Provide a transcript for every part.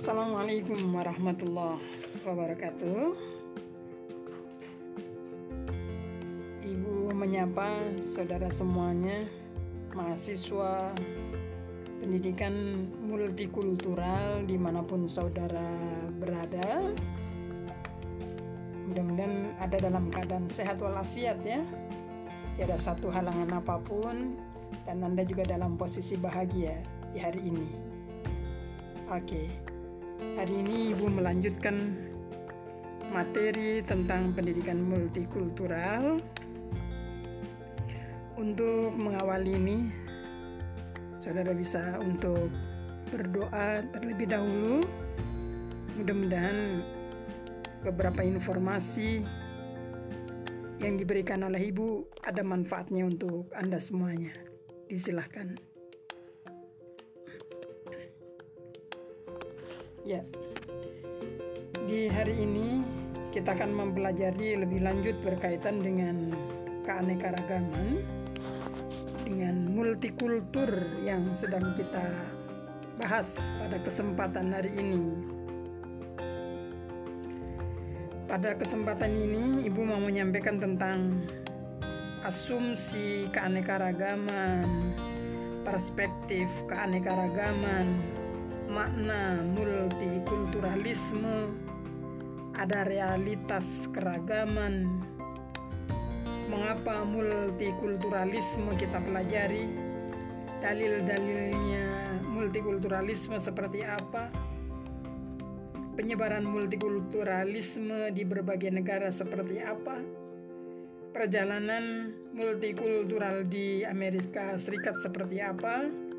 Assalamualaikum warahmatullahi wabarakatuh. Ibu menyapa saudara semuanya, mahasiswa pendidikan multikultural di mana pun saudara berada. Mudah-mudahan ada dalam keadaan sehat walafiat ya. Tiada satu halangan apa pun dan Anda juga dalam posisi bahagia di hari ini. Oke. Hari ini Ibu melanjutkan materi tentang pendidikan multikultural. Untuk mengawali ini, saudara bisa untuk berdoa terlebih dahulu. Mudah-mudahan beberapa informasi yang diberikan oleh Ibu ada manfaatnya untuk Anda semuanya. Disilahkan. Ya. Di hari ini kita akan mempelajari lebih lanjut berkaitan dengan keanekaragaman dengan multikultur yang sedang kita bahas pada kesempatan hari ini. Pada kesempatan ini Ibu mau menyampaikan tentang asumsi keanekaragaman, perspektif keanekaragaman, makna multikulturalisme, ada realitas keragaman. Mengapa multikulturalisme kita pelajari? Dalil-dalilnya multikulturalisme seperti apa? Penyebaran multikulturalisme di berbagai negara seperti apa? Perjalanan multikultural di Amerika Serikat seperti apa?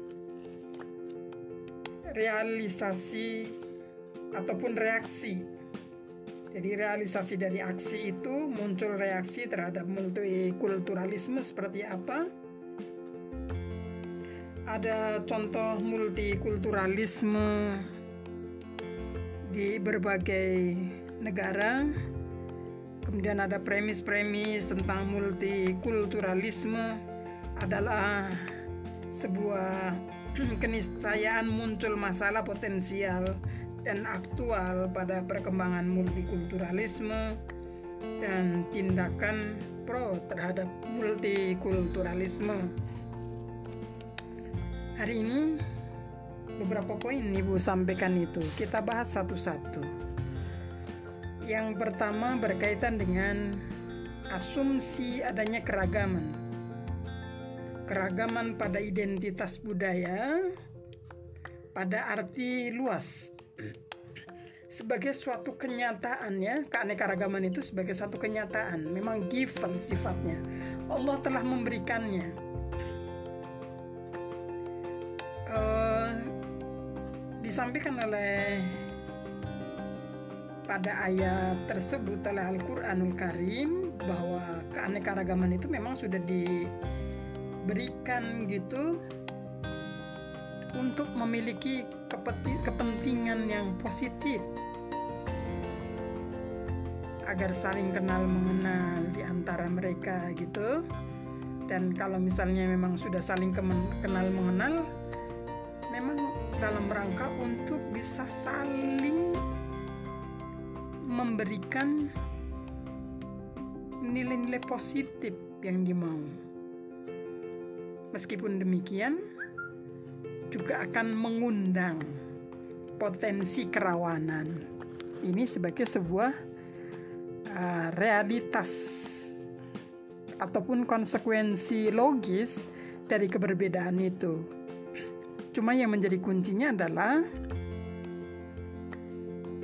Realisasi ataupun reaksi. Jadi realisasi dari aksi itu muncul reaksi terhadap multikulturalisme seperti apa? Ada contoh multikulturalisme di berbagai negara. Kemudian ada premis-premis tentang multikulturalisme adalah sebuah keniscayaan muncul masalah potensial dan aktual pada perkembangan multikulturalisme dan tindakan pro terhadap multikulturalisme. Hari ini beberapa poin Ibu sampaikan itu kita bahas satu-satu. Yang pertama berkaitan dengan asumsi adanya keragaman keragaman pada identitas budaya pada arti luas. Sebagai suatu kenyataan ya keanekaragaman itu sebagai satu kenyataan. Memang given sifatnya. Allah telah memberikannya. Uh, disampaikan oleh pada ayat tersebut oleh Al-Quranul Karim bahwa keanekaragaman itu memang sudah di berikan gitu untuk memiliki kepentingan yang positif agar saling kenal mengenal di antara mereka gitu dan kalau misalnya memang sudah saling kenal mengenal memang dalam rangka untuk bisa saling memberikan nilai-nilai positif yang dimau. Meskipun demikian, juga akan mengundang potensi kerawanan. Ini sebagai sebuah uh, realitas ataupun konsekuensi logis dari keberbedaan itu. Cuma yang menjadi kuncinya adalah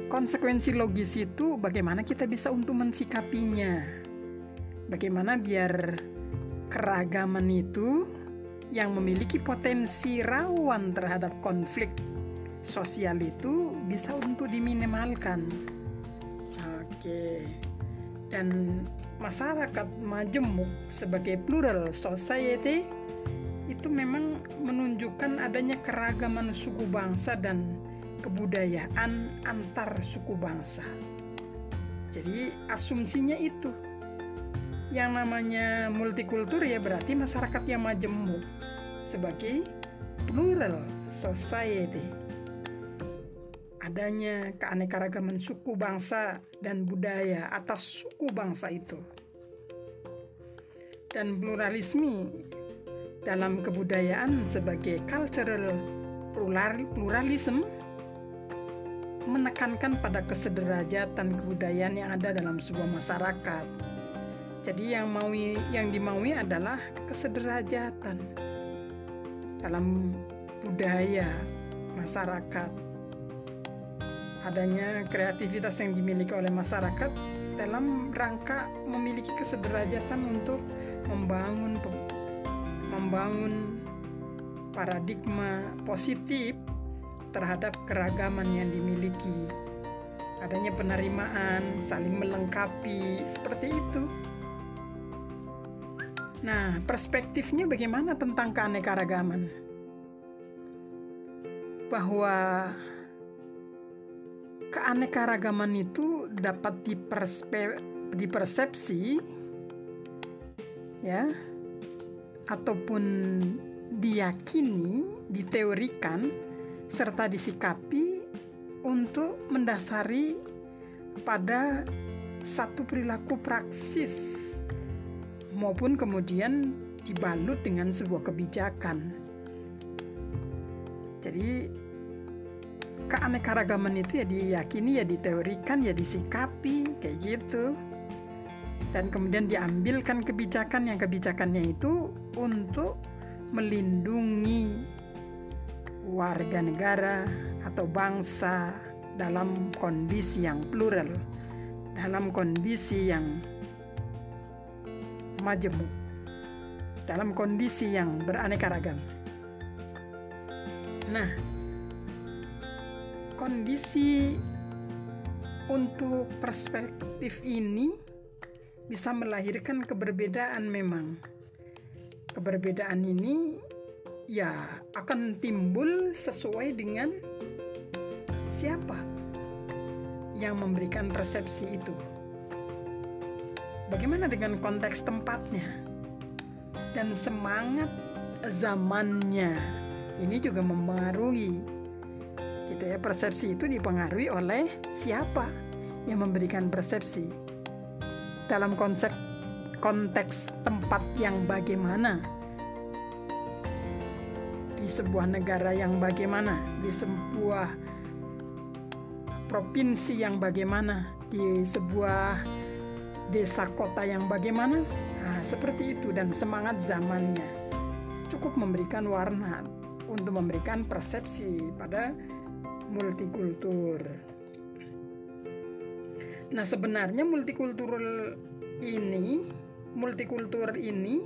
konsekuensi logis itu bagaimana kita bisa untuk mensikapinya. Bagaimana biar keragaman itu yang memiliki potensi rawan terhadap konflik sosial itu bisa untuk diminimalkan. Oke. Dan masyarakat majemuk sebagai plural society itu memang menunjukkan adanya keragaman suku bangsa dan kebudayaan antar suku bangsa. Jadi asumsinya itu yang namanya multikultur ya berarti masyarakat yang majemuk sebagai plural society. adanya keanekaragaman suku bangsa dan budaya atas suku bangsa itu. Dan pluralisme dalam kebudayaan sebagai cultural pluralism menekankan pada kesederajatan kebudayaan yang ada dalam sebuah masyarakat. Jadi yang mau yang dimaui adalah kesederajatan dalam budaya masyarakat. Adanya kreativitas yang dimiliki oleh masyarakat dalam rangka memiliki kesederajatan untuk membangun membangun paradigma positif terhadap keragaman yang dimiliki. Adanya penerimaan, saling melengkapi, seperti itu. Nah, perspektifnya bagaimana tentang keanekaragaman? Bahwa keanekaragaman itu dapat dipersepsi ya ataupun diyakini, diteorikan serta disikapi untuk mendasari pada satu perilaku praksis maupun kemudian dibalut dengan sebuah kebijakan. Jadi keanekaragaman itu ya diyakini, ya diteorikan, ya disikapi kayak gitu. Dan kemudian diambilkan kebijakan yang kebijakannya itu untuk melindungi warga negara atau bangsa dalam kondisi yang plural, dalam kondisi yang majemuk, dalam kondisi yang beraneka ragam. Nah, kondisi untuk perspektif ini bisa melahirkan keberbedaan memang. Keberbedaan ini ya akan timbul sesuai dengan siapa yang memberikan persepsi itu. Bagaimana dengan konteks tempatnya? Dan semangat zamannya? Ini juga mempengaruhi. Kita ya persepsi itu dipengaruhi oleh siapa yang memberikan persepsi. Dalam konsep konteks tempat yang bagaimana? Di sebuah negara yang bagaimana, di sebuah provinsi yang bagaimana, di sebuah desa kota yang bagaimana. Nah, seperti itu dan semangat zamannya cukup memberikan warna untuk memberikan persepsi pada multikultur. Nah, sebenarnya multikultural ini, multikultur ini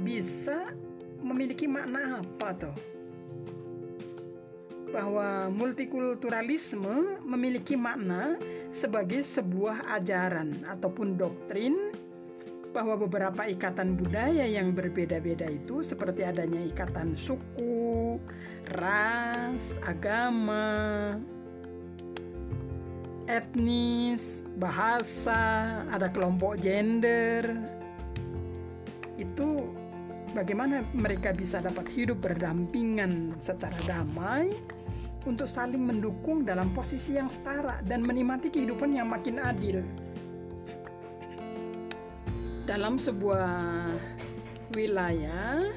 bisa memiliki makna apa toh? Bahwa multikulturalisme memiliki makna sebagai sebuah ajaran ataupun doktrin bahwa beberapa ikatan budaya yang berbeda-beda itu seperti adanya ikatan suku, ras, agama, etnis, bahasa, ada kelompok gender. Itu bagaimana mereka bisa dapat hidup berdampingan secara damai untuk saling mendukung dalam posisi yang setara dan menikmati kehidupan yang makin adil. Dalam sebuah wilayah,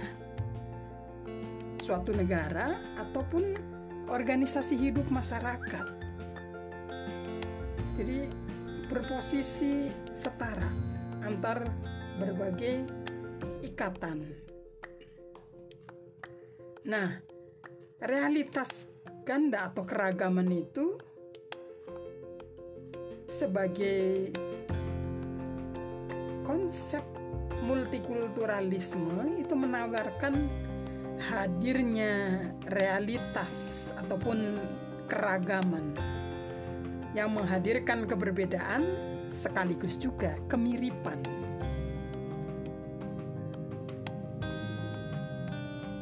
suatu negara, ataupun organisasi hidup masyarakat. Jadi, berposisi setara antar berbagai ikatan. Nah, realitas ganda atau keragaman itu sebagai konsep multikulturalisme itu menawarkan hadirnya realitas ataupun keragaman yang menghadirkan keberbedaan sekaligus juga kemiripan.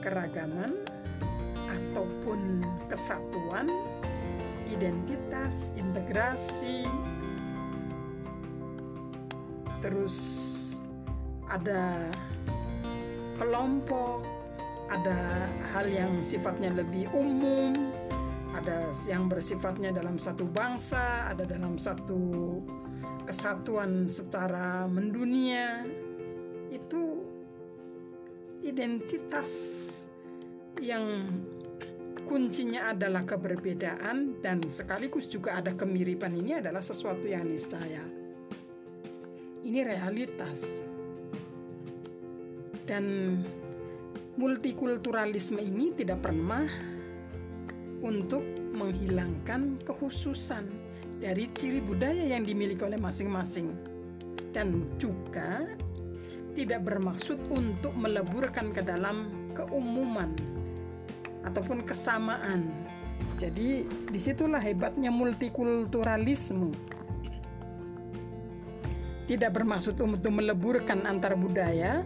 Keragaman ataupun kesatuan, identitas, integrasi, terus ada kelompok, ada hal yang sifatnya lebih umum, ada yang bersifatnya dalam satu bangsa, ada dalam satu kesatuan secara mendunia. Itu identitas yang kuncinya adalah keberbedaan dan sekaligus juga ada kemiripan ini adalah sesuatu yang niscaya. Ini realitas. Dan multikulturalisme ini tidak pernah untuk menghilangkan kekhususan dari ciri budaya yang dimiliki oleh masing-masing dan juga tidak bermaksud untuk meleburkan ke dalam keumuman ataupun kesamaan. Jadi di situlah hebatnya multikulturalisme. Tidak bermaksud untuk meleburkan antar budaya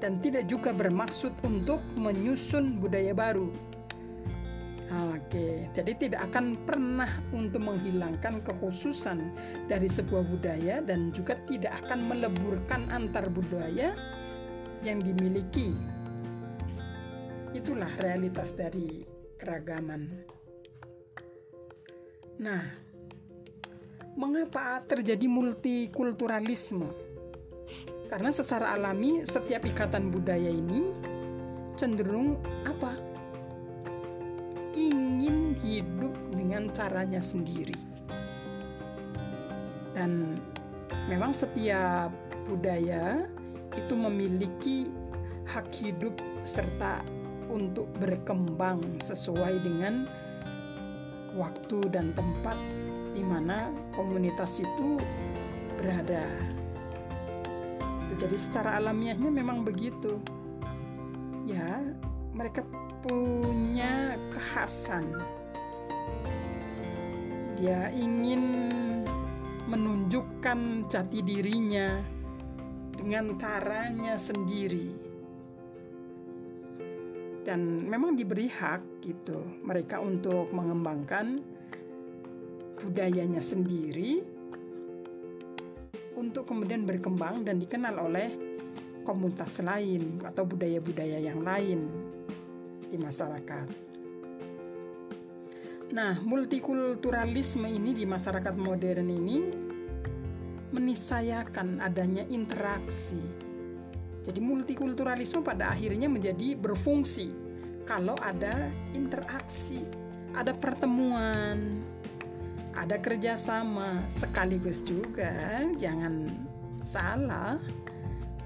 dan tidak juga bermaksud untuk menyusun budaya baru Oke, jadi tidak akan pernah untuk menghilangkan kekhususan dari sebuah budaya dan juga tidak akan meleburkan antar budaya yang dimiliki. Itulah realitas dari keragaman. Nah, mengapa terjadi multikulturalisme? Karena secara alami setiap ikatan budaya ini cenderung apa? ingin hidup dengan caranya sendiri. Dan memang setiap budaya itu memiliki hak hidup serta untuk berkembang sesuai dengan waktu dan tempat di mana komunitas itu berada. Jadi secara alamiahnya memang begitu. Ya, mereka punya kekhasan. Dia ingin menunjukkan jati dirinya dengan caranya sendiri. Dan memang diberi hak gitu mereka untuk mengembangkan budayanya sendiri untuk kemudian berkembang dan dikenal oleh komunitas lain atau budaya-budaya yang lain di masyarakat. Nah, multikulturalisme ini di masyarakat modern ini menisayakan adanya interaksi. Jadi multikulturalisme pada akhirnya menjadi berfungsi kalau ada interaksi, ada pertemuan, ada kerjasama, sekaligus juga jangan salah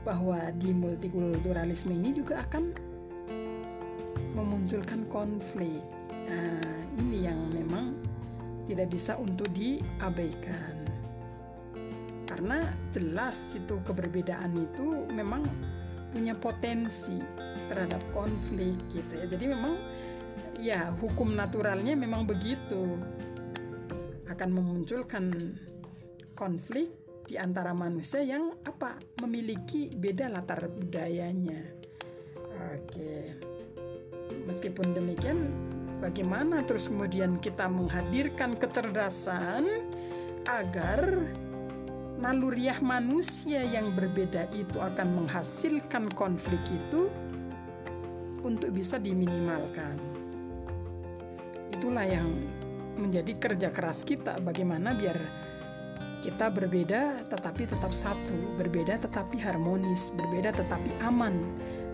bahwa di multikulturalisme ini juga akan memunculkan konflik. Nah, ini yang memang tidak bisa untuk diabaikan. Karena jelas itu keberbedaan itu memang punya potensi terhadap konflik gitu ya. Jadi memang ya hukum naturalnya memang begitu akan memunculkan konflik di antara manusia yang apa memiliki beda latar budayanya. Oke. Meskipun demikian, bagaimana terus kemudian kita menghadirkan kecerdasan agar naluriah manusia yang berbeda itu akan menghasilkan konflik itu untuk bisa diminimalkan. Itulah yang menjadi kerja keras kita bagaimana biar kita berbeda tetapi tetap satu, berbeda tetapi harmonis, berbeda tetapi aman,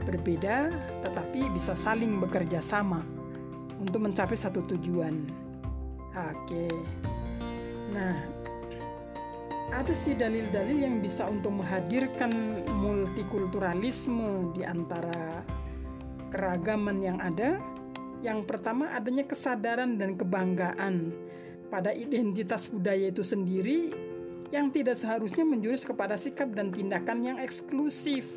berbeda tetapi bisa saling bekerja sama untuk mencapai satu tujuan. Oke. Nah, ada sih dalil-dalil yang bisa untuk menghadirkan multikulturalisme di antara keragaman yang ada. Yang pertama adanya kesadaran dan kebanggaan pada identitas budaya itu sendiri yang tidak seharusnya menjurus kepada sikap dan tindakan yang eksklusif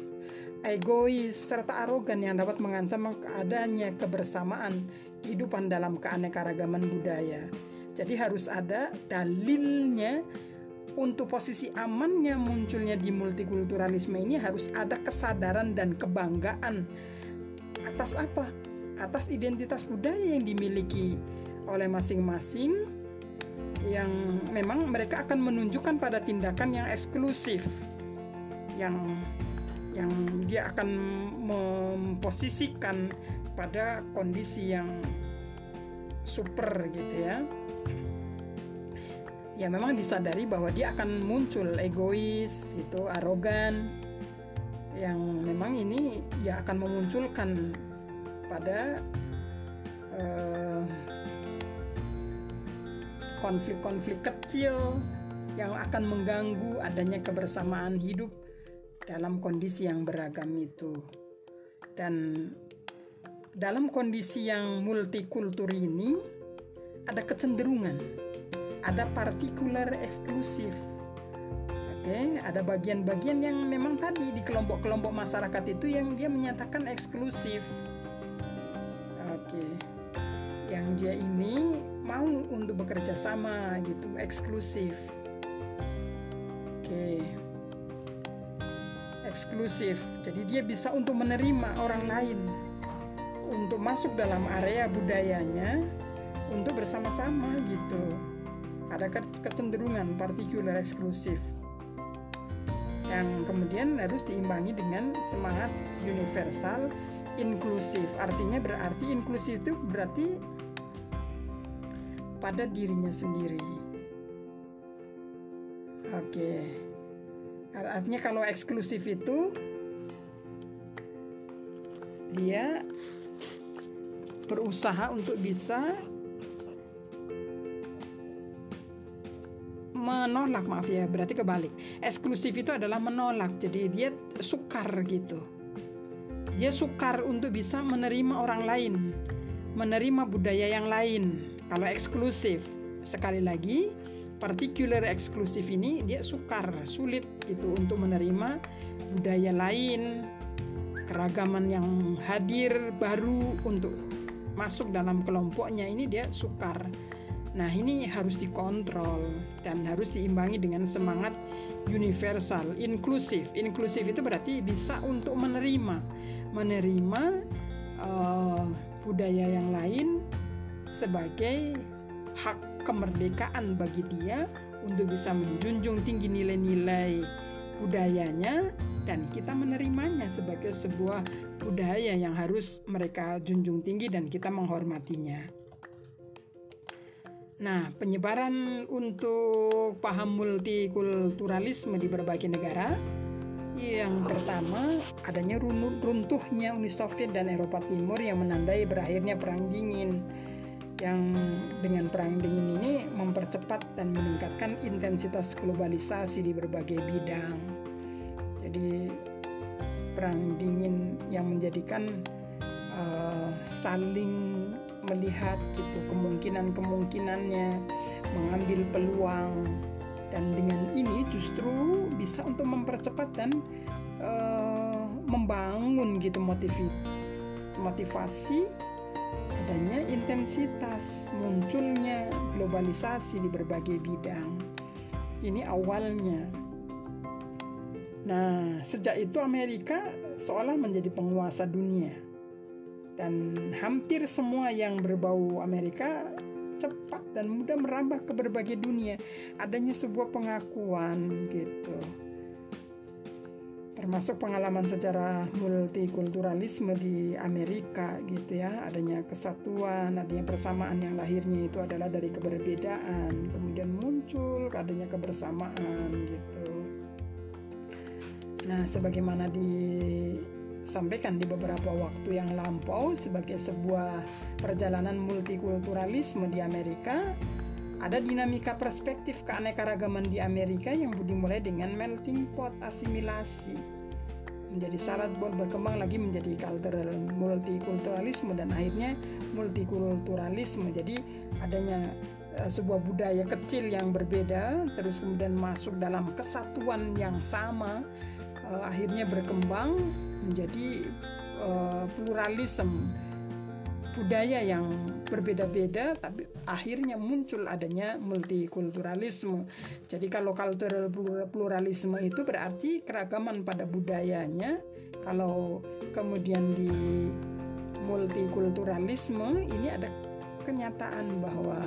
egois, serta arogan yang dapat mengancam adanya kebersamaan kehidupan dalam keanekaragaman budaya. Jadi harus ada dalilnya untuk posisi amannya munculnya di multikulturalisme ini harus ada kesadaran dan kebanggaan atas apa? Atas identitas budaya yang dimiliki oleh masing-masing yang memang mereka akan menunjukkan pada tindakan yang eksklusif yang yang dia akan memposisikan pada kondisi yang super gitu ya ya memang disadari bahwa dia akan muncul egois gitu arogan yang memang ini ya akan memunculkan pada uh, konflik-konflik kecil yang akan mengganggu adanya kebersamaan hidup dalam kondisi yang beragam itu. Dan dalam kondisi yang multikultur ini ada kecenderungan, ada partikular eksklusif. Oke, ada bagian-bagian yang memang tadi di kelompok-kelompok masyarakat itu yang dia menyatakan eksklusif. Oke. Yang dia ini mau untuk bekerja sama gitu, eksklusif. Oke. Eksklusif. Jadi dia bisa untuk menerima orang lain untuk masuk dalam area budayanya untuk bersama-sama gitu. Ada kecenderungan partikular eksklusif yang kemudian harus diimbangi dengan semangat universal inklusif. Artinya berarti inklusif itu berarti pada dirinya sendiri. Oke. Artinya kalau eksklusif itu dia berusaha untuk bisa menolak maaf ya berarti kebalik. Eksklusif itu adalah menolak jadi dia sukar gitu. Dia sukar untuk bisa menerima orang lain menerima budaya yang lain. Kalau eksklusif, sekali lagi, particular eksklusif ini dia sukar, sulit gitu untuk menerima budaya lain, keragaman yang hadir baru untuk masuk dalam kelompoknya ini dia sukar. Nah, ini harus dikontrol dan harus diimbangi dengan semangat universal, inklusif. Inklusif itu berarti bisa untuk menerima, menerima uh, budaya yang lain sebagai hak kemerdekaan bagi dia untuk bisa menjunjung tinggi nilai-nilai budayanya dan kita menerimanya sebagai sebuah budaya yang harus mereka junjung tinggi dan kita menghormatinya. Nah, penyebaran untuk paham multikulturalisme di berbagai negara yang pertama adanya runtuhnya Uni Soviet dan Eropa Timur yang menandai berakhirnya Perang Dingin yang dengan perang dingin ini mempercepat dan meningkatkan intensitas globalisasi di berbagai bidang. Jadi perang dingin yang menjadikan uh, saling melihat gitu kemungkinan-kemungkinannya, mengambil peluang dan dengan ini justru bisa untuk mempercepat dan uh, membangun gitu motivasi motivasi adanya intensitas munculnya globalisasi di berbagai bidang. Ini awalnya. Nah, sejak itu Amerika seolah menjadi penguasa dunia. Dan hampir semua yang berbau Amerika cepat dan mudah merambah ke berbagai dunia. Adanya sebuah pengakuan gitu. Termasuk pengalaman secara multikulturalisme di Amerika gitu ya. Adanya kesatuan adanya persamaan yang lahirnya itu adalah dari keberbedaan. Kemudian muncul adanya kebersamaan gitu. Nah sebagaimana disampaikan di beberapa waktu yang lampau sebagai sebuah perjalanan multikulturalisme di Amerika ada dinamika perspektif keanekaragaman di Amerika yang dimulai dengan melting pot asimilasi. Menjadi salad bowl berkembang lagi menjadi cultural multikulturalisme dan akhirnya multikulturalisme. Jadi adanya uh, sebuah budaya kecil yang berbeda terus kemudian masuk dalam kesatuan yang sama uh, akhirnya berkembang menjadi uh, pluralisme budaya yang berbeda-beda tapi akhirnya muncul adanya multikulturalisme. Jadi kalau cultural pluralisme itu berarti keragaman pada budayanya. Kalau kemudian di multikulturalisme ini ada kenyataan bahwa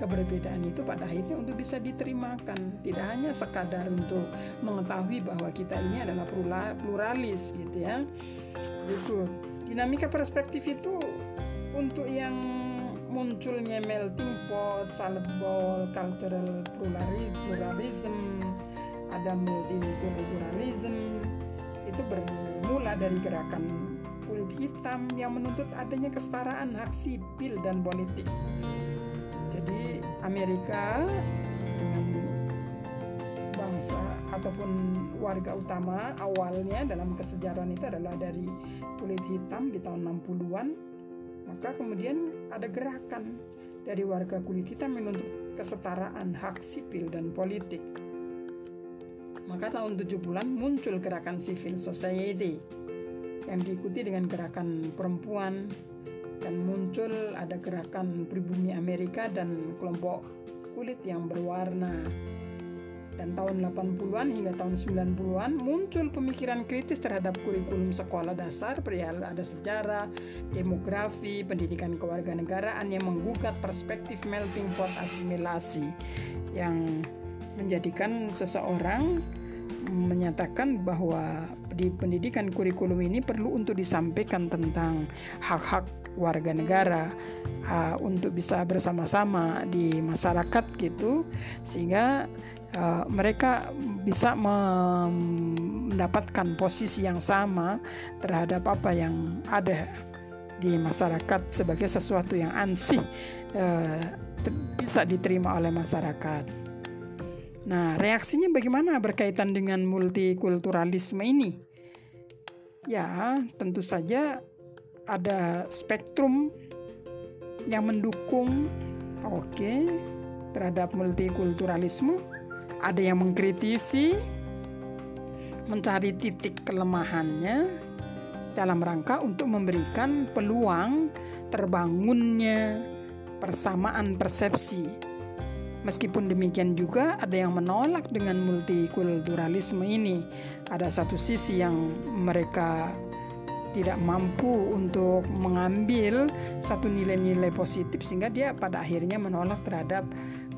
keberbedaan itu pada akhirnya untuk bisa diterimakan. Tidak hanya sekadar untuk mengetahui bahwa kita ini adalah pluralis gitu ya. Itu. Dinamika perspektif itu untuk yang munculnya melting pot, salad bowl, cultural pluralism, ada multikulturalism itu bermula dari gerakan kulit hitam yang menuntut adanya kesetaraan hak sipil dan politik. Jadi Amerika dengan bangsa ataupun warga utama awalnya dalam kesejarahan itu adalah dari kulit hitam di tahun 60-an maka kemudian ada gerakan dari warga kulit hitam menuntut kesetaraan hak sipil dan politik. Maka tahun 70-an muncul gerakan civil society yang diikuti dengan gerakan perempuan dan muncul ada gerakan pribumi Amerika dan kelompok kulit yang berwarna. Dan tahun 80-an hingga tahun 90-an muncul pemikiran kritis terhadap kurikulum sekolah dasar, perihal ada sejarah, demografi, pendidikan kewarganegaraan yang menggugat perspektif melting pot asimilasi yang menjadikan seseorang menyatakan bahwa di pendidikan kurikulum ini perlu untuk disampaikan tentang hak-hak warga negara uh, untuk bisa bersama-sama di masyarakat gitu sehingga uh, mereka bisa mendapatkan posisi yang sama terhadap apa yang ada di masyarakat sebagai sesuatu yang ansih uh, bisa diterima oleh masyarakat. Nah, reaksinya bagaimana berkaitan dengan multikulturalisme ini? Ya, tentu saja ada spektrum yang mendukung oke okay, terhadap multikulturalisme, ada yang mengkritisi, mencari titik kelemahannya dalam rangka untuk memberikan peluang terbangunnya persamaan persepsi Meskipun demikian juga ada yang menolak dengan multikulturalisme ini. Ada satu sisi yang mereka tidak mampu untuk mengambil satu nilai-nilai positif sehingga dia pada akhirnya menolak terhadap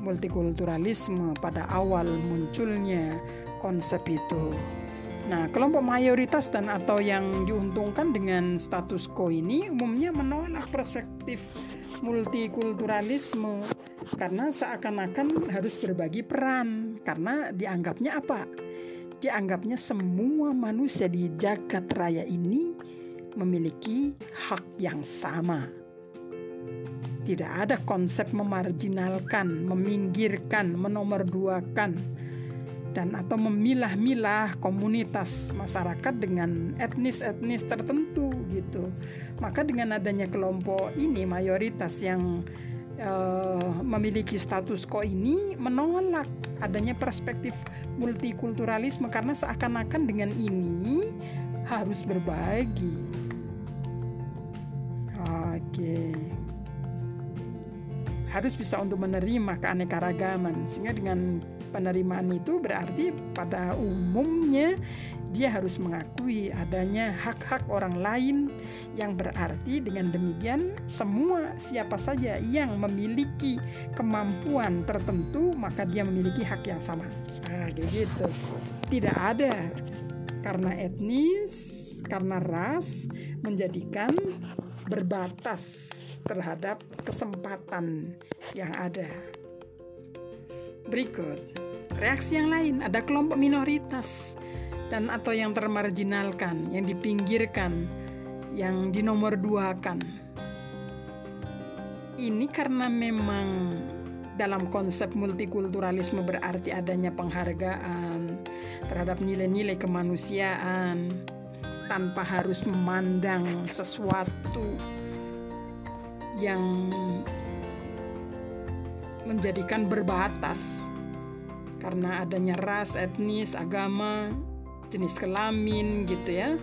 multikulturalisme pada awal munculnya konsep itu. Nah, kelompok mayoritas dan atau yang diuntungkan dengan status quo ini umumnya menolak perspektif multikulturalisme karena seakan-akan harus berbagi peran karena dianggapnya apa? Dianggapnya semua manusia di jagat raya ini memiliki hak yang sama. Tidak ada konsep memarjinalkan, meminggirkan, menomorduakan dan atau memilah-milah komunitas masyarakat dengan etnis-etnis tertentu gitu. Maka dengan adanya kelompok ini mayoritas yang uh, memiliki status quo ini menolak adanya perspektif multikulturalisme karena seakan-akan dengan ini harus berbagi. Oke. Harus bisa untuk menerima keanekaragaman. Sehingga dengan penerimaan itu berarti pada umumnya dia harus mengakui adanya hak-hak orang lain yang berarti dengan demikian semua siapa saja yang memiliki kemampuan tertentu maka dia memiliki hak yang sama. Nah kayak gitu. Tidak ada. Karena etnis karena ras menjadikan berbatas terhadap kesempatan yang ada. Berikut, reaksi yang lain ada kelompok minoritas dan atau yang termarginalkan, yang dipinggirkan, yang dinomorduakan. Ini karena memang dalam konsep multikulturalisme berarti adanya penghargaan terhadap nilai-nilai kemanusiaan tanpa harus memandang sesuatu yang menjadikan berbatas karena adanya ras, etnis, agama, jenis kelamin gitu ya.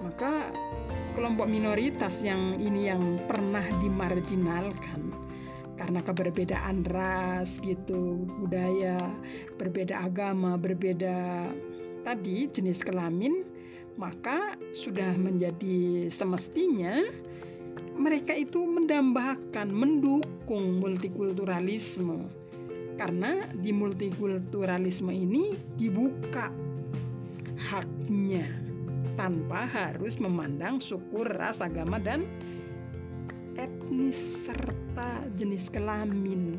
Maka kelompok minoritas yang ini yang pernah dimarginalkan karena keberbedaan ras gitu, budaya, berbeda agama, berbeda tadi jenis kelamin, maka sudah menjadi semestinya mereka itu mendambakan, mendukung multikulturalisme. Karena di multikulturalisme ini dibuka haknya tanpa harus memandang suku, ras, agama dan etnis serta jenis kelamin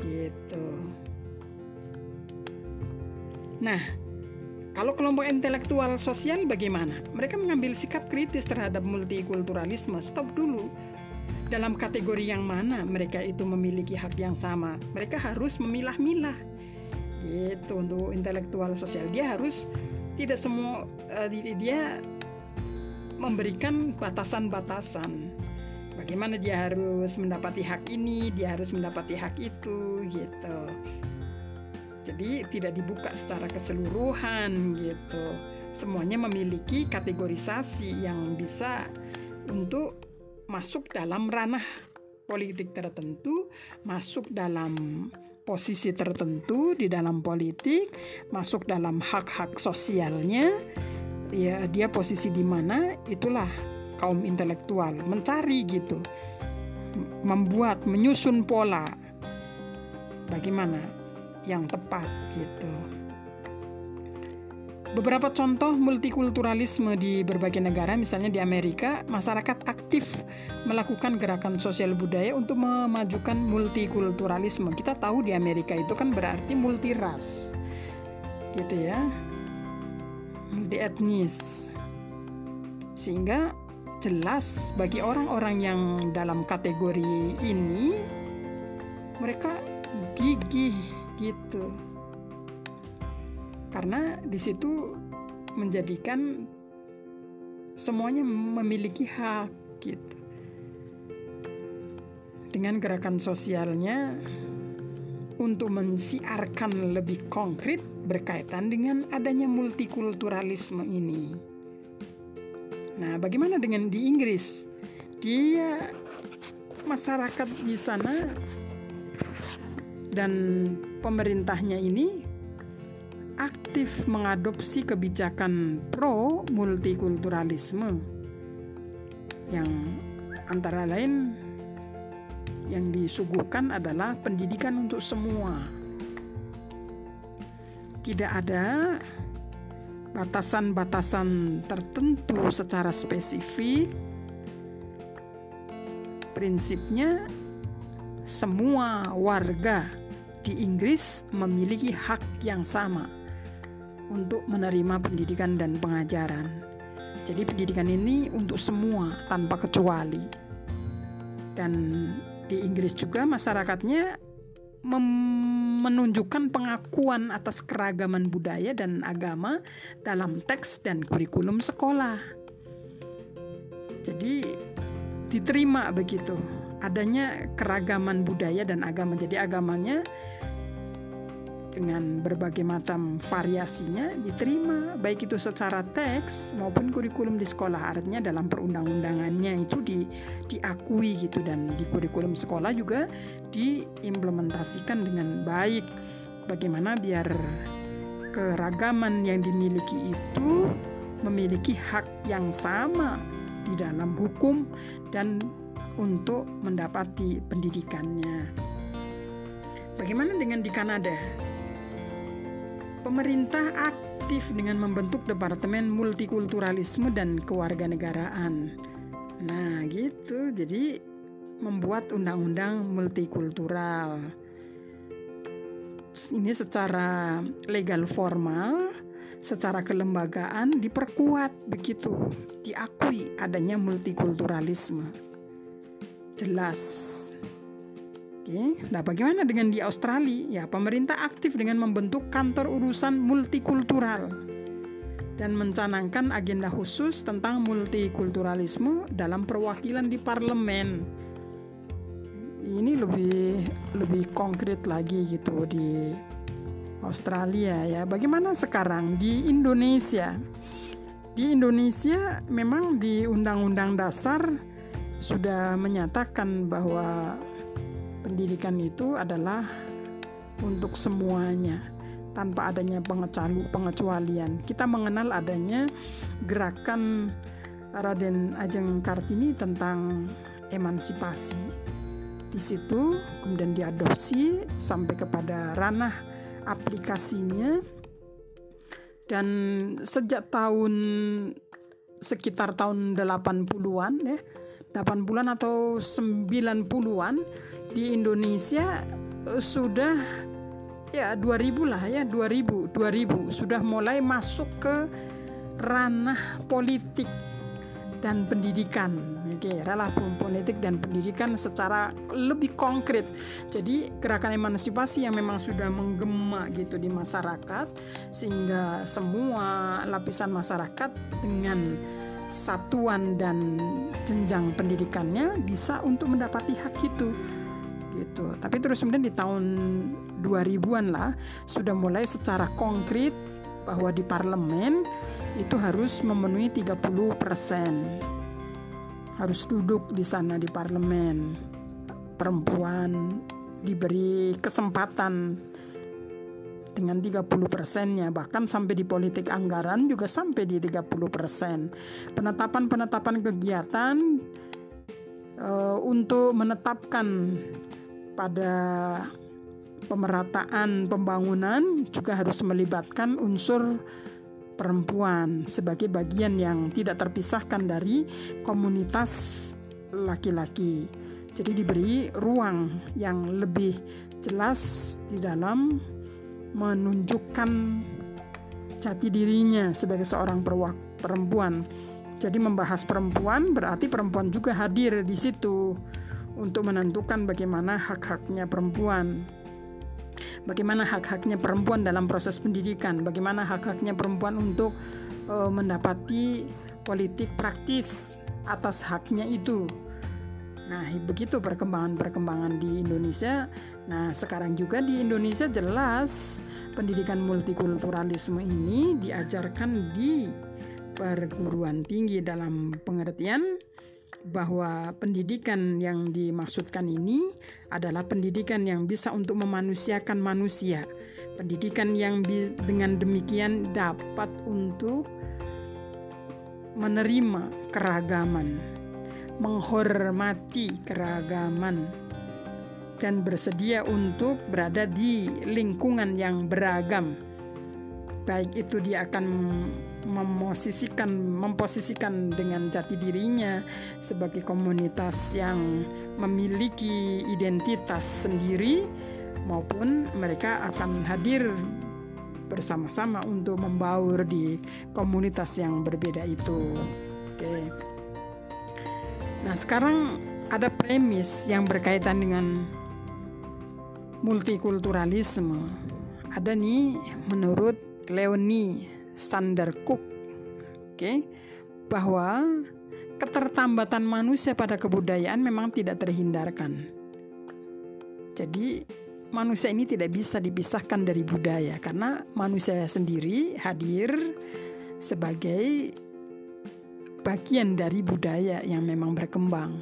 gitu nah kalau kelompok intelektual sosial bagaimana? Mereka mengambil sikap kritis terhadap multikulturalisme. Stop dulu. Dalam kategori yang mana mereka itu memiliki hak yang sama? Mereka harus memilah-milah. Gitu untuk intelektual sosial. Dia harus tidak semua uh, dia memberikan batasan-batasan. Bagaimana dia harus mendapati hak ini, dia harus mendapati hak itu gitu jadi tidak dibuka secara keseluruhan gitu. Semuanya memiliki kategorisasi yang bisa untuk masuk dalam ranah politik tertentu masuk dalam posisi tertentu di dalam politik masuk dalam hak-hak sosialnya. Ya dia posisi di mana itulah kaum intelektual mencari gitu. Membuat menyusun pola. Bagaimana yang tepat gitu. Beberapa contoh multikulturalisme di berbagai negara, misalnya di Amerika, masyarakat aktif melakukan gerakan sosial budaya untuk memajukan multikulturalisme. Kita tahu di Amerika itu kan berarti multi ras, gitu ya, multi etnis, sehingga jelas bagi orang-orang yang dalam kategori ini mereka gigih gitu karena di situ menjadikan semuanya memiliki hak gitu dengan gerakan sosialnya untuk mensiarkan lebih konkret berkaitan dengan adanya multikulturalisme ini. Nah, bagaimana dengan di Inggris? Dia masyarakat di sana dan pemerintahnya ini aktif mengadopsi kebijakan pro multikulturalisme yang antara lain yang disuguhkan adalah pendidikan untuk semua. Tidak ada batasan-batasan tertentu secara spesifik. Prinsipnya semua warga di Inggris memiliki hak yang sama untuk menerima pendidikan dan pengajaran. Jadi pendidikan ini untuk semua tanpa kecuali. Dan di Inggris juga masyarakatnya menunjukkan pengakuan atas keragaman budaya dan agama dalam teks dan kurikulum sekolah. Jadi diterima begitu adanya keragaman budaya dan agama. Jadi agamanya dengan berbagai macam variasinya diterima baik itu secara teks maupun kurikulum di sekolah artinya dalam perundang-undangannya itu di diakui gitu dan di kurikulum sekolah juga diimplementasikan dengan baik bagaimana biar keragaman yang dimiliki itu memiliki hak yang sama di dalam hukum dan untuk mendapati pendidikannya. Bagaimana dengan di Kanada? Pemerintah aktif dengan membentuk Departemen Multikulturalisme dan Kewarganegaraan. Nah, gitu. Jadi membuat undang-undang multikultural. Ini secara legal formal, secara kelembagaan diperkuat begitu, diakui adanya multikulturalisme jelas. Oke, nah bagaimana dengan di Australia? Ya, pemerintah aktif dengan membentuk kantor urusan multikultural dan mencanangkan agenda khusus tentang multikulturalisme dalam perwakilan di parlemen. Ini lebih lebih konkret lagi gitu di Australia ya. Bagaimana sekarang di Indonesia? Di Indonesia memang di Undang-Undang Dasar sudah menyatakan bahwa pendidikan itu adalah untuk semuanya tanpa adanya pengecualian. Kita mengenal adanya gerakan Raden Ajeng Kartini tentang emansipasi. Di situ kemudian diadopsi sampai kepada ranah aplikasinya dan sejak tahun sekitar tahun 80-an ya 80-an atau 90-an di Indonesia eh, sudah ya 2000 lah ya 2000 2000 sudah mulai masuk ke ranah politik dan pendidikan. Oke relasi politik dan pendidikan secara lebih konkret. Jadi gerakan emansipasi yang memang sudah menggema gitu di masyarakat sehingga semua lapisan masyarakat dengan satuan dan jenjang pendidikannya bisa untuk mendapati hak itu. Gitu. Tapi terus kemudian di tahun 2000-an lah sudah mulai secara konkret bahwa di parlemen itu harus memenuhi 30% harus duduk di sana di parlemen. Perempuan diberi kesempatan dengan 30 persennya bahkan sampai di politik anggaran juga sampai di 30 persen penetapan-penetapan kegiatan uh, untuk menetapkan pada pemerataan pembangunan juga harus melibatkan unsur perempuan sebagai bagian yang tidak terpisahkan dari komunitas laki-laki. Jadi diberi ruang yang lebih jelas di dalam menunjukkan jati dirinya sebagai seorang perempuan. Jadi membahas perempuan berarti perempuan juga hadir di situ untuk menentukan bagaimana hak-haknya perempuan. Bagaimana hak-haknya perempuan dalam proses pendidikan, bagaimana hak-haknya perempuan untuk uh, mendapati politik praktis atas haknya itu. Nah, begitu perkembangan-perkembangan di Indonesia. Nah, sekarang juga di Indonesia jelas pendidikan multikulturalisme ini diajarkan di perguruan tinggi dalam pengertian bahwa pendidikan yang dimaksudkan ini adalah pendidikan yang bisa untuk memanusiakan manusia. Pendidikan yang dengan demikian dapat untuk menerima keragaman menghormati keragaman dan bersedia untuk berada di lingkungan yang beragam. Baik itu dia akan memosisikan memposisikan dengan jati dirinya sebagai komunitas yang memiliki identitas sendiri maupun mereka akan hadir bersama-sama untuk membaur di komunitas yang berbeda itu. Oke. Okay. Nah, sekarang ada premis yang berkaitan dengan multikulturalisme. Ada nih menurut Leonie Sander Cook, oke, okay, bahwa ketertambatan manusia pada kebudayaan memang tidak terhindarkan. Jadi manusia ini tidak bisa dipisahkan dari budaya karena manusia sendiri hadir sebagai bagian dari budaya yang memang berkembang.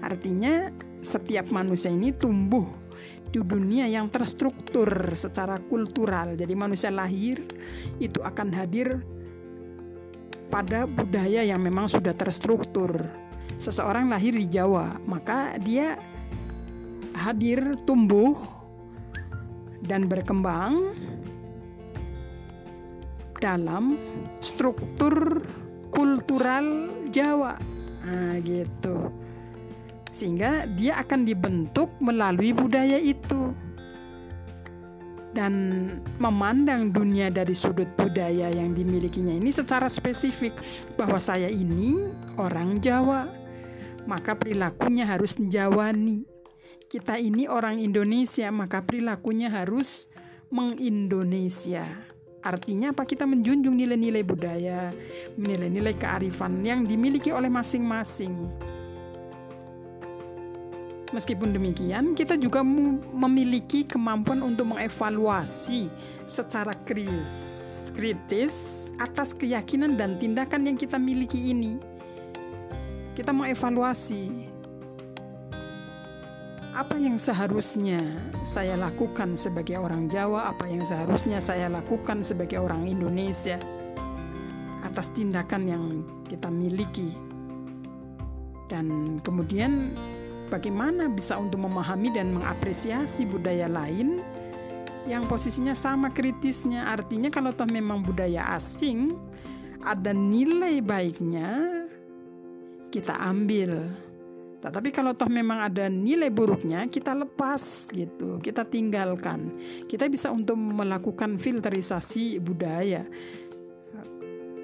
Artinya, setiap manusia ini tumbuh di dunia yang terstruktur secara kultural. Jadi, manusia lahir itu akan hadir pada budaya yang memang sudah terstruktur. Seseorang lahir di Jawa, maka dia hadir, tumbuh, dan berkembang dalam struktur kultural Jawa. Nah, gitu. Sehingga dia akan dibentuk melalui budaya itu. Dan memandang dunia dari sudut budaya yang dimilikinya ini secara spesifik bahwa saya ini orang Jawa, maka perilakunya harus Jawani. Kita ini orang Indonesia, maka perilakunya harus mengindonesia. Artinya apa? Kita menjunjung nilai-nilai budaya, nilai-nilai kearifan yang dimiliki oleh masing-masing. Meskipun demikian, kita juga memiliki kemampuan untuk mengevaluasi secara kritis, atas keyakinan dan tindakan yang kita miliki ini. Kita mengevaluasi apa yang seharusnya saya lakukan sebagai orang Jawa, apa yang seharusnya saya lakukan sebagai orang Indonesia atas tindakan yang kita miliki, dan kemudian bagaimana bisa untuk memahami dan mengapresiasi budaya lain yang posisinya sama kritisnya. Artinya, kalau toh memang budaya asing ada nilai baiknya kita ambil. Tetapi kalau toh memang ada nilai buruknya, kita lepas gitu, kita tinggalkan. Kita bisa untuk melakukan filterisasi budaya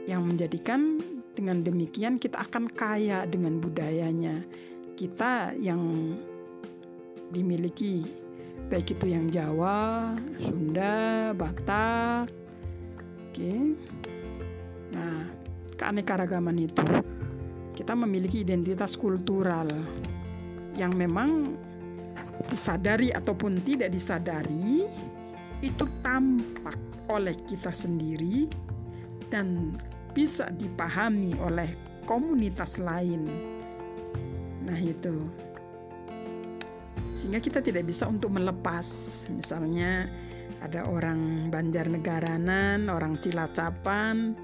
yang menjadikan dengan demikian kita akan kaya dengan budayanya. Kita yang dimiliki baik itu yang Jawa, Sunda, Batak. Oke. Nah, keanekaragaman itu kita memiliki identitas kultural yang memang disadari ataupun tidak disadari itu tampak oleh kita sendiri dan bisa dipahami oleh komunitas lain. Nah, itu sehingga kita tidak bisa untuk melepas. Misalnya, ada orang Banjarnegaranan, orang Cilacapan,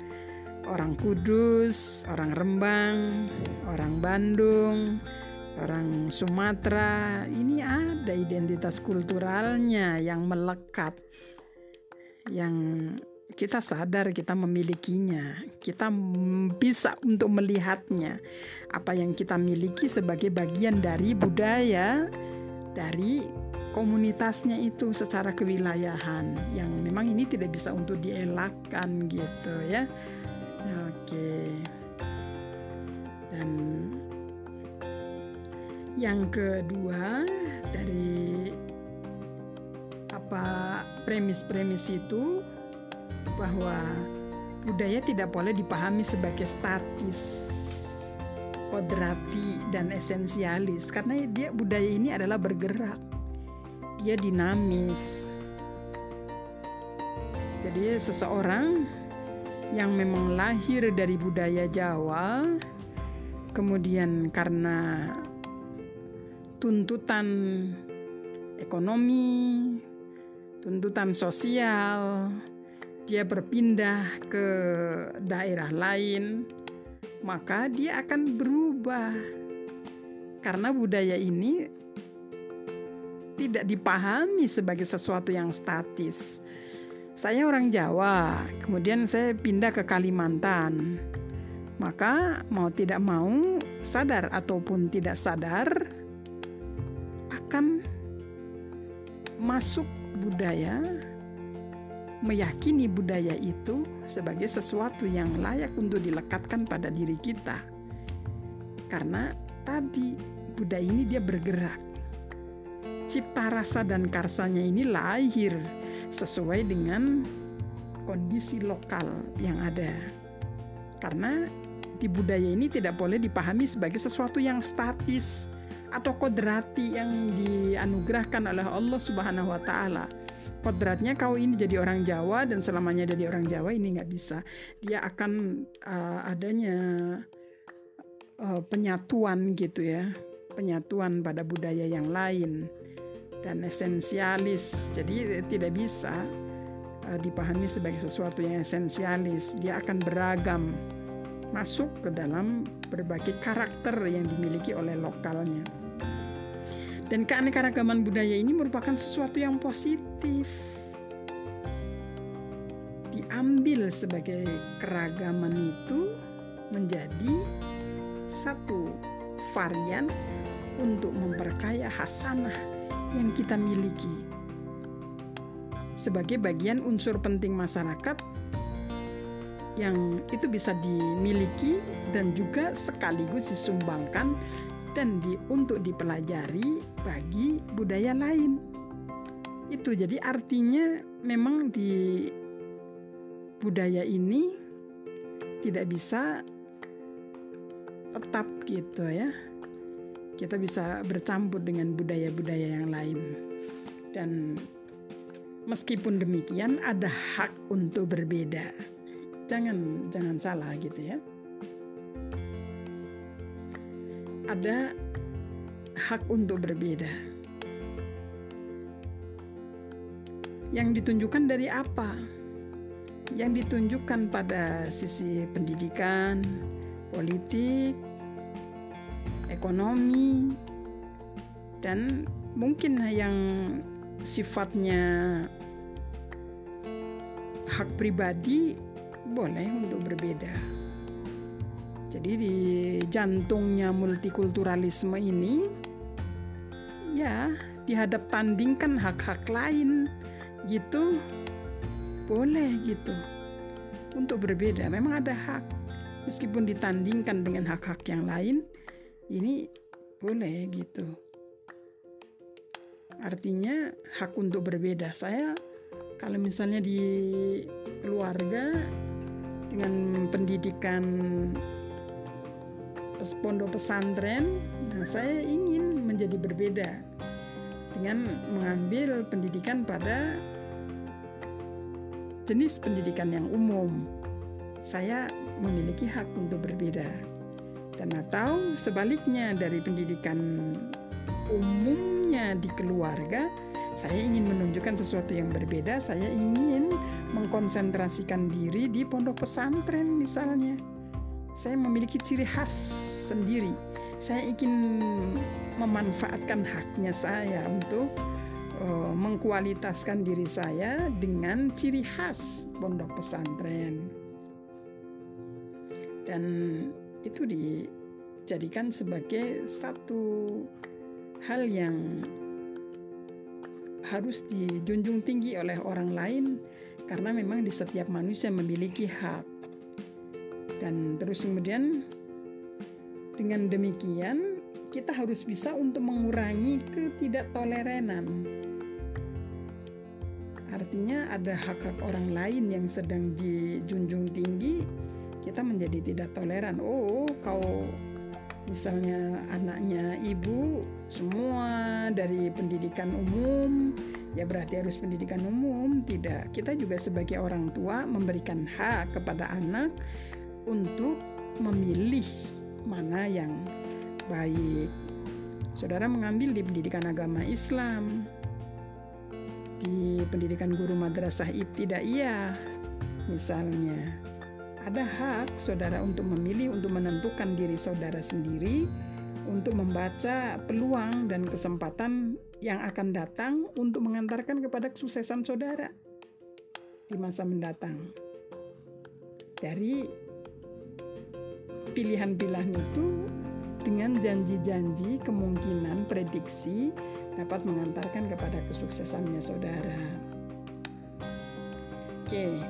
orang Kudus, orang Rembang, orang Bandung, orang Sumatera. Ini ada identitas kulturalnya yang melekat, yang kita sadar kita memilikinya, kita bisa untuk melihatnya, apa yang kita miliki sebagai bagian dari budaya, dari komunitasnya itu secara kewilayahan, yang memang ini tidak bisa untuk dielakkan gitu ya. Oke. Dan yang kedua dari apa premis-premis itu bahwa budaya tidak boleh dipahami sebagai statis kodrati dan esensialis. Karena dia budaya ini adalah bergerak. Dia dinamis. Jadi seseorang yang memang lahir dari budaya Jawa, kemudian karena tuntutan ekonomi, tuntutan sosial, dia berpindah ke daerah lain, maka dia akan berubah. Karena budaya ini tidak dipahami sebagai sesuatu yang statis saya orang Jawa, kemudian saya pindah ke Kalimantan. Maka mau tidak mau, sadar ataupun tidak sadar akan masuk budaya meyakini budaya itu sebagai sesuatu yang layak untuk dilekatkan pada diri kita. Karena tadi budaya ini dia bergerak. Cipta rasa dan karsanya ini lahir sesuai dengan kondisi lokal yang ada. Karena di budaya ini tidak boleh dipahami sebagai sesuatu yang statis atau kodrati yang dianugerahkan oleh Allah Subhanahu wa taala. Kodratnya kau ini jadi orang Jawa dan selamanya jadi orang Jawa ini nggak bisa. Dia akan uh, adanya uh, penyatuan gitu ya, penyatuan pada budaya yang lain dan esensialis. Jadi tidak bisa uh, dipahami sebagai sesuatu yang esensialis. Dia akan beragam masuk ke dalam berbagai karakter yang dimiliki oleh lokalnya. Dan keanekaragaman budaya ini merupakan sesuatu yang positif. Diambil sebagai keragaman itu menjadi satu varian untuk memperkaya hasanah yang kita miliki. Sebagai bagian unsur penting masyarakat yang itu bisa dimiliki dan juga sekaligus disumbangkan dan di, untuk dipelajari bagi budaya lain. Itu jadi artinya memang di budaya ini tidak bisa tetap gitu ya kita bisa bercampur dengan budaya-budaya yang lain. Dan meskipun demikian ada hak untuk berbeda. Jangan jangan salah gitu ya. Ada hak untuk berbeda. Yang ditunjukkan dari apa? Yang ditunjukkan pada sisi pendidikan, politik, ekonomi dan mungkin yang sifatnya hak pribadi boleh untuk berbeda. Jadi di jantungnya multikulturalisme ini ya dihadap tandingkan hak-hak lain gitu boleh gitu untuk berbeda memang ada hak meskipun ditandingkan dengan hak-hak yang lain ini boleh gitu. Artinya hak untuk berbeda. Saya kalau misalnya di keluarga dengan pendidikan pondok pesantren nah saya ingin menjadi berbeda dengan mengambil pendidikan pada jenis pendidikan yang umum. Saya memiliki hak untuk berbeda dan atau sebaliknya dari pendidikan umumnya di keluarga saya ingin menunjukkan sesuatu yang berbeda. Saya ingin mengkonsentrasikan diri di pondok pesantren misalnya. Saya memiliki ciri khas sendiri. Saya ingin memanfaatkan haknya saya untuk uh, mengkualitaskan diri saya dengan ciri khas pondok pesantren. Dan itu dijadikan sebagai satu hal yang harus dijunjung tinggi oleh orang lain karena memang di setiap manusia memiliki hak. Dan terus kemudian dengan demikian kita harus bisa untuk mengurangi ketidaktoleranan artinya ada hak-hak orang lain yang sedang dijunjung tinggi kita menjadi tidak toleran. Oh, kau misalnya anaknya ibu semua dari pendidikan umum, ya berarti harus pendidikan umum. Tidak, kita juga sebagai orang tua memberikan hak kepada anak untuk memilih mana yang baik. Saudara mengambil di pendidikan agama Islam, di pendidikan guru madrasah ibtidaiyah misalnya ada hak saudara untuk memilih untuk menentukan diri saudara sendiri untuk membaca peluang dan kesempatan yang akan datang untuk mengantarkan kepada kesuksesan saudara di masa mendatang. Dari pilihan-pilihan itu dengan janji-janji, kemungkinan, prediksi dapat mengantarkan kepada kesuksesannya saudara. Oke,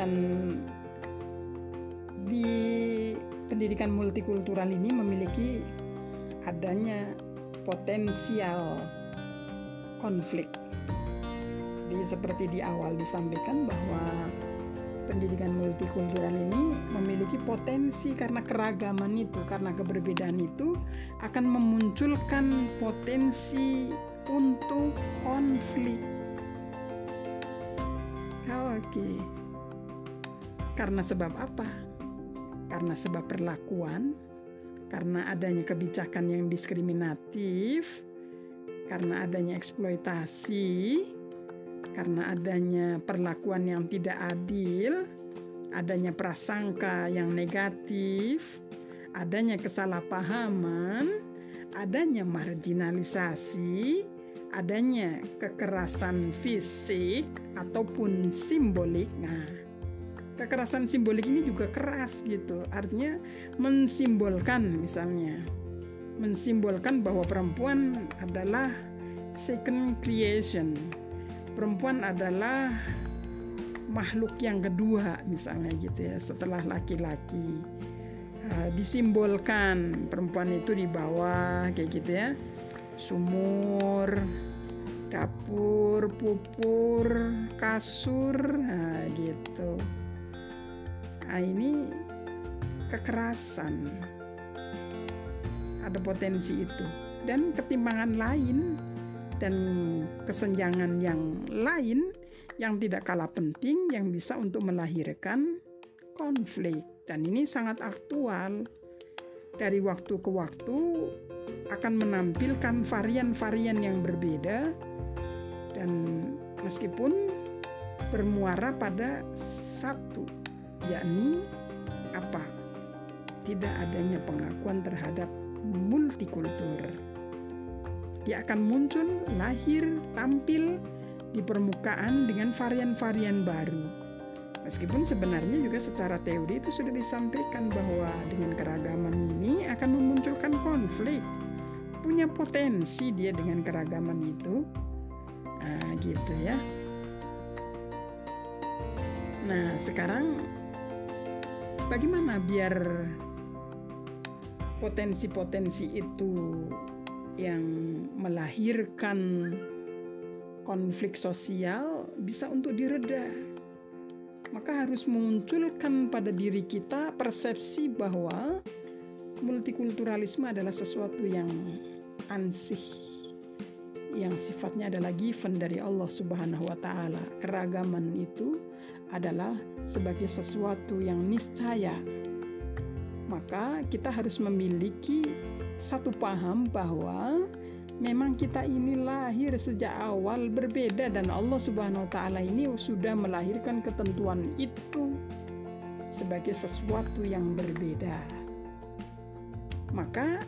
dan di pendidikan multikultural ini memiliki adanya potensial konflik. Jadi seperti di awal disampaikan bahwa pendidikan multikultural ini memiliki potensi karena keragaman itu, karena keberbedaan itu akan memunculkan potensi untuk konflik. Oke. Okay. Karena sebab apa? Karena sebab perlakuan, karena adanya kebijakan yang diskriminatif, karena adanya eksploitasi, karena adanya perlakuan yang tidak adil, adanya prasangka yang negatif, adanya kesalahpahaman, adanya marginalisasi, adanya kekerasan fisik ataupun simbolik. Nah, kekerasan simbolik ini juga keras gitu. Artinya mensimbolkan misalnya mensimbolkan bahwa perempuan adalah second creation. Perempuan adalah makhluk yang kedua misalnya gitu ya setelah laki-laki. Uh, disimbolkan perempuan itu di bawah kayak gitu ya. Sumur, dapur, pupur, kasur, nah gitu. Nah, ini kekerasan. Ada potensi itu. Dan ketimpangan lain dan kesenjangan yang lain yang tidak kalah penting yang bisa untuk melahirkan konflik. Dan ini sangat aktual. Dari waktu ke waktu akan menampilkan varian-varian yang berbeda. Dan meskipun bermuara pada satu yakni apa? Tidak adanya pengakuan terhadap multikultur. Dia akan muncul, lahir, tampil di permukaan dengan varian-varian baru. Meskipun sebenarnya juga secara teori itu sudah disampaikan bahwa dengan keragaman ini akan memunculkan konflik. Punya potensi dia dengan keragaman itu. Nah, gitu ya. Nah, sekarang bagaimana biar potensi-potensi itu yang melahirkan konflik sosial bisa untuk direda. Maka harus memunculkan pada diri kita persepsi bahwa multikulturalisme adalah sesuatu yang ansih yang sifatnya adalah given dari Allah Subhanahu wa taala. Keragaman itu adalah sebagai sesuatu yang niscaya. Maka kita harus memiliki satu paham bahwa memang kita ini lahir sejak awal berbeda dan Allah Subhanahu wa taala ini sudah melahirkan ketentuan itu sebagai sesuatu yang berbeda. Maka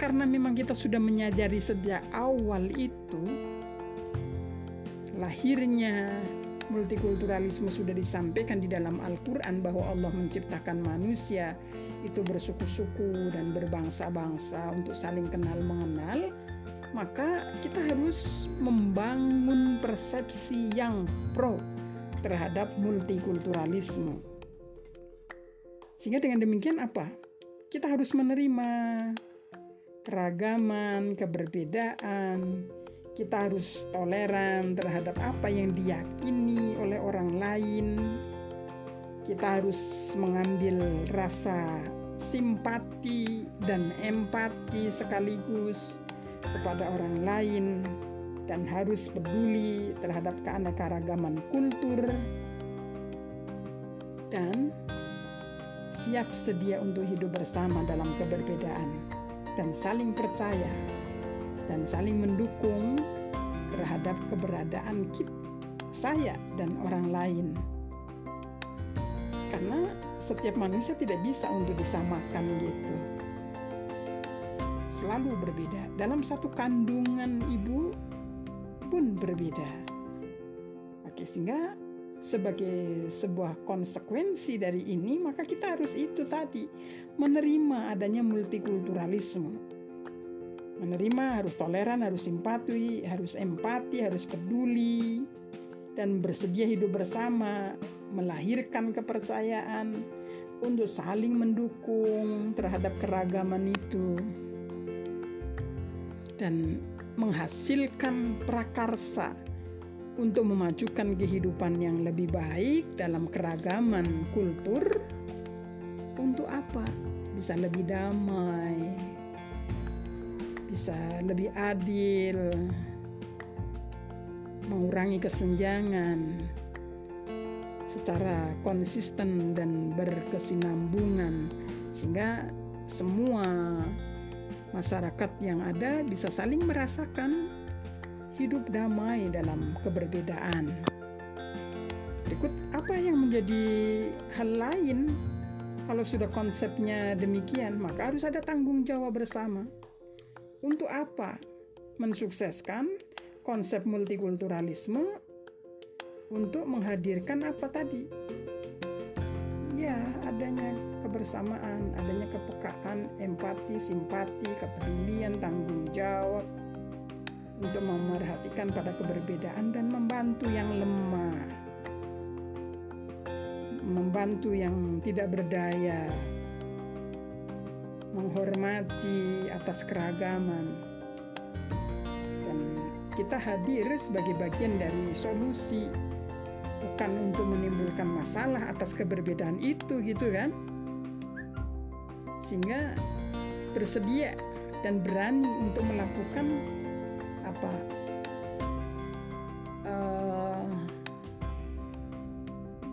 karena memang kita sudah menyadari sejak awal itu lahirnya multikulturalisme sudah disampaikan di dalam Al-Qur'an bahwa Allah menciptakan manusia itu bersuku-suku dan berbangsa-bangsa untuk saling kenal mengenal maka kita harus membangun persepsi yang pro terhadap multikulturalisme. Sehingga dengan demikian apa? Kita harus menerima keragaman, keberbedaan. Kita harus toleran terhadap apa yang diyakini oleh orang lain. Kita harus mengambil rasa simpati dan empati sekaligus kepada orang lain dan harus peduli terhadap keanekaragaman kultur dan siap sedia untuk hidup bersama dalam keberbedaan dan saling percaya dan saling mendukung terhadap keberadaan kita, saya dan orang lain. Karena setiap manusia tidak bisa untuk disamakan gitu selalu berbeda. Dalam satu kandungan ibu pun berbeda. Oke, sehingga sebagai sebuah konsekuensi dari ini, maka kita harus itu tadi menerima adanya multikulturalisme. Menerima harus toleran, harus simpati, harus empati, harus peduli, dan bersedia hidup bersama, melahirkan kepercayaan untuk saling mendukung terhadap keragaman itu dan menghasilkan prakarsa untuk memajukan kehidupan yang lebih baik dalam keragaman kultur. Untuk apa? Bisa lebih damai, bisa lebih adil, mengurangi kesenjangan secara konsisten dan berkesinambungan, sehingga semua masyarakat yang ada bisa saling merasakan hidup damai dalam keberbedaan. Berikut apa yang menjadi hal lain kalau sudah konsepnya demikian, maka harus ada tanggung jawab bersama. Untuk apa? Mensukseskan konsep multikulturalisme untuk menghadirkan apa tadi? Ya, adanya kebersamaan, adanya kepekaan, empati, simpati, kepedulian, tanggung jawab untuk memerhatikan pada keberbedaan dan membantu yang lemah, membantu yang tidak berdaya, menghormati atas keragaman, dan kita hadir sebagai bagian dari solusi bukan untuk menimbulkan masalah atas keberbedaan itu gitu kan? Sehingga bersedia dan berani untuk melakukan apa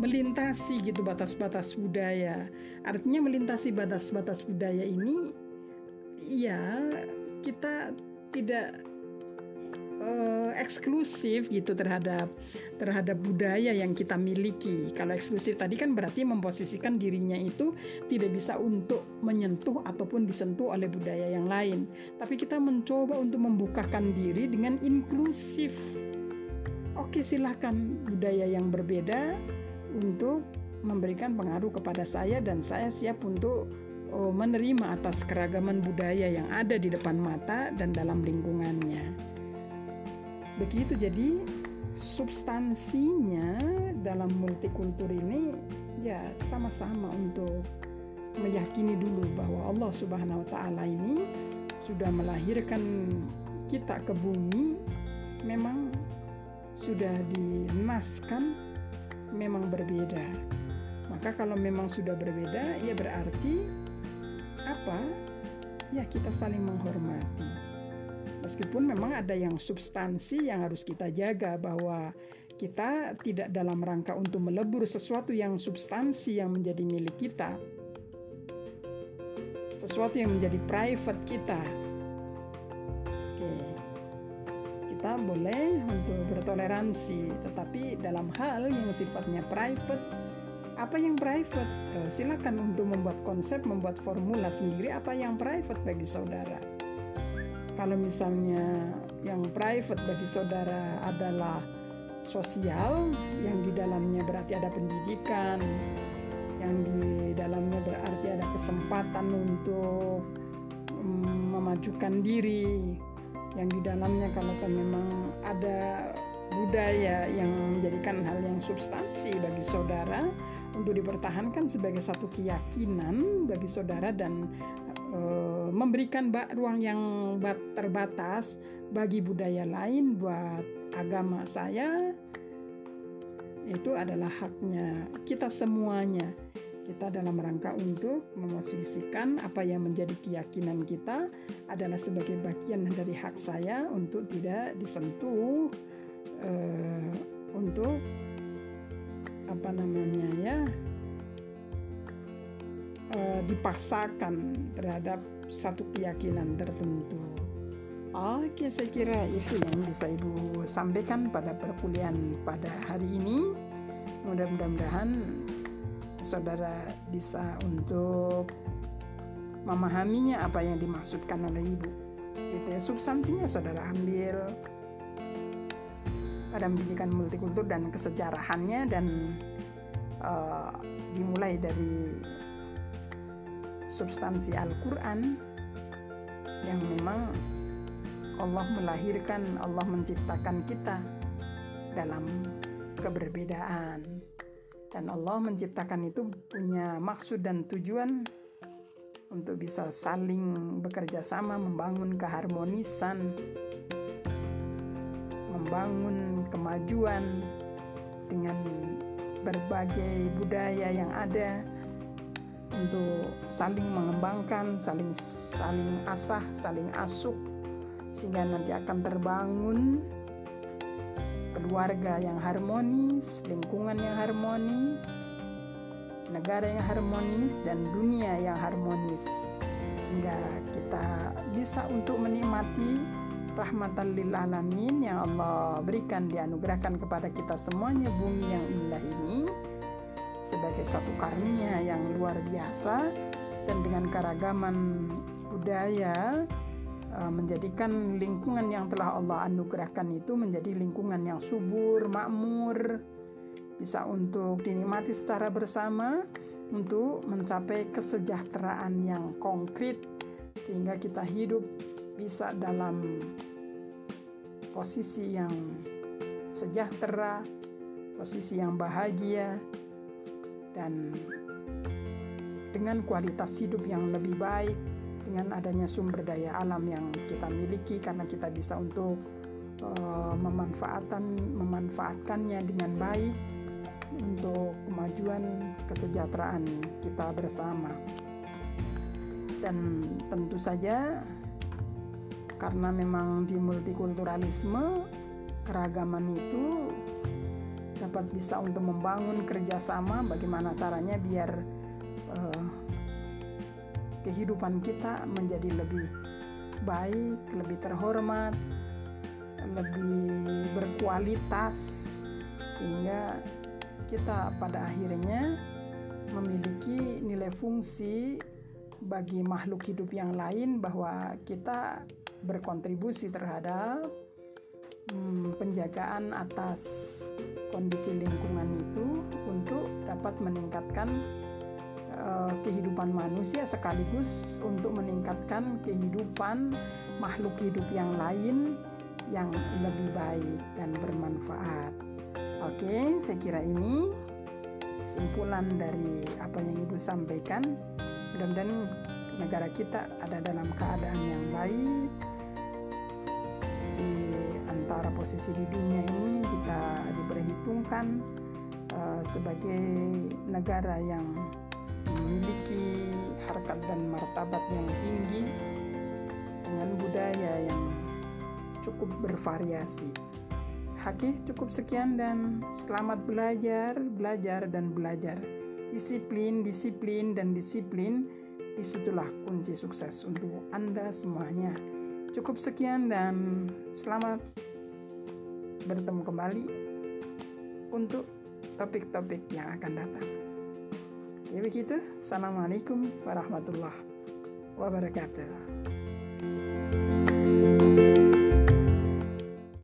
melintasi gitu batas-batas budaya artinya melintasi batas-batas budaya ini ya kita tidak uh, eksklusif gitu terhadap terhadap budaya yang kita miliki. Kalau eksklusif tadi kan berarti memposisikan dirinya itu tidak bisa untuk menyentuh ataupun disentuh oleh budaya yang lain. Tapi kita mencoba untuk membukakan diri dengan inklusif. Oke, silahkan budaya yang berbeda untuk memberikan pengaruh kepada saya dan saya siap untuk oh, menerima atas keragaman budaya yang ada di depan mata dan dalam lingkungannya. Begitu jadi substansinya dalam multikultur ini ya sama-sama untuk meyakini dulu bahwa Allah Subhanahu wa taala ini sudah melahirkan kita ke bumi memang sudah dinaskan memang berbeda. Maka kalau memang sudah berbeda ya berarti apa? Ya kita saling menghormati. Meskipun memang ada yang substansi yang harus kita jaga bahwa kita tidak dalam rangka untuk melebur sesuatu yang substansi yang menjadi milik kita. Sesuatu yang menjadi private kita. Kita boleh untuk bertoleransi, tetapi dalam hal yang sifatnya private. Apa yang private? Uh, silakan untuk membuat konsep membuat formula sendiri apa yang private bagi saudara. Kalau misalnya yang private bagi saudara adalah sosial yang di dalamnya berarti ada pendidikan yang di dalamnya berarti ada kesempatan untuk um, memajukan diri yang di dalamnya kalau memang ada budaya yang menjadikan hal yang substansi bagi saudara untuk dipertahankan sebagai satu keyakinan bagi saudara dan e, memberikan ruang yang terbatas bagi budaya lain buat agama saya itu adalah haknya kita semuanya kita dalam rangka untuk memosisikan apa yang menjadi keyakinan kita adalah sebagai bagian dari hak saya untuk tidak disentuh uh, untuk apa namanya ya uh, dipaksakan terhadap satu keyakinan tertentu. Oke, saya kira itu yang bisa Ibu sampaikan pada perkuliahan pada hari ini. Mudah-mudahan saudara bisa untuk memahaminya apa yang dimaksudkan oleh Ibu. Itu ya substansinya saudara ambil pada pendidikan multikultur dan kesejarahannya dan uh, dimulai dari substansi Al-Quran yang memang Allah melahirkan, Allah menciptakan kita dalam keberbedaan dan Allah menciptakan itu punya maksud dan tujuan untuk bisa saling bekerja sama membangun keharmonisan membangun kemajuan dengan berbagai budaya yang ada untuk saling mengembangkan, saling saling asah, saling asuk sehingga nanti akan terbangun keluarga yang harmonis, lingkungan yang harmonis, negara yang harmonis dan dunia yang harmonis. Sehingga kita bisa untuk menikmati rahmatan lil alamin yang Allah berikan dianugerahkan kepada kita semuanya bumi yang indah ini sebagai satu karunia yang luar biasa dan dengan keragaman budaya menjadikan lingkungan yang telah Allah anugerahkan itu menjadi lingkungan yang subur, makmur, bisa untuk dinikmati secara bersama untuk mencapai kesejahteraan yang konkret sehingga kita hidup bisa dalam posisi yang sejahtera, posisi yang bahagia, dan dengan kualitas hidup yang lebih baik, dengan adanya sumber daya alam yang kita miliki, karena kita bisa untuk uh, memanfaatkan memanfaatkannya dengan baik untuk kemajuan kesejahteraan kita bersama. Dan tentu saja karena memang di multikulturalisme keragaman itu dapat bisa untuk membangun kerjasama bagaimana caranya biar kehidupan kita menjadi lebih baik, lebih terhormat, lebih berkualitas sehingga kita pada akhirnya memiliki nilai fungsi bagi makhluk hidup yang lain bahwa kita berkontribusi terhadap hmm, penjagaan atas kondisi lingkungan itu untuk dapat meningkatkan uh, kehidupan manusia sekaligus untuk meningkatkan kehidupan makhluk hidup yang lain yang lebih baik dan bermanfaat. Oke, saya kira ini simpulan dari apa yang Ibu sampaikan. Mudah-mudahan negara kita ada dalam keadaan yang baik. Di antara posisi di dunia ini kita diperhitungkan uh, sebagai negara yang memiliki harkat dan martabat yang tinggi dengan budaya yang cukup bervariasi. Oke, cukup sekian dan selamat belajar, belajar dan belajar. Disiplin, disiplin dan disiplin di situlah kunci sukses untuk Anda semuanya. Cukup sekian dan selamat bertemu kembali untuk topik-topik yang akan datang. Ya begitu. Assalamualaikum warahmatullahi wabarakatuh.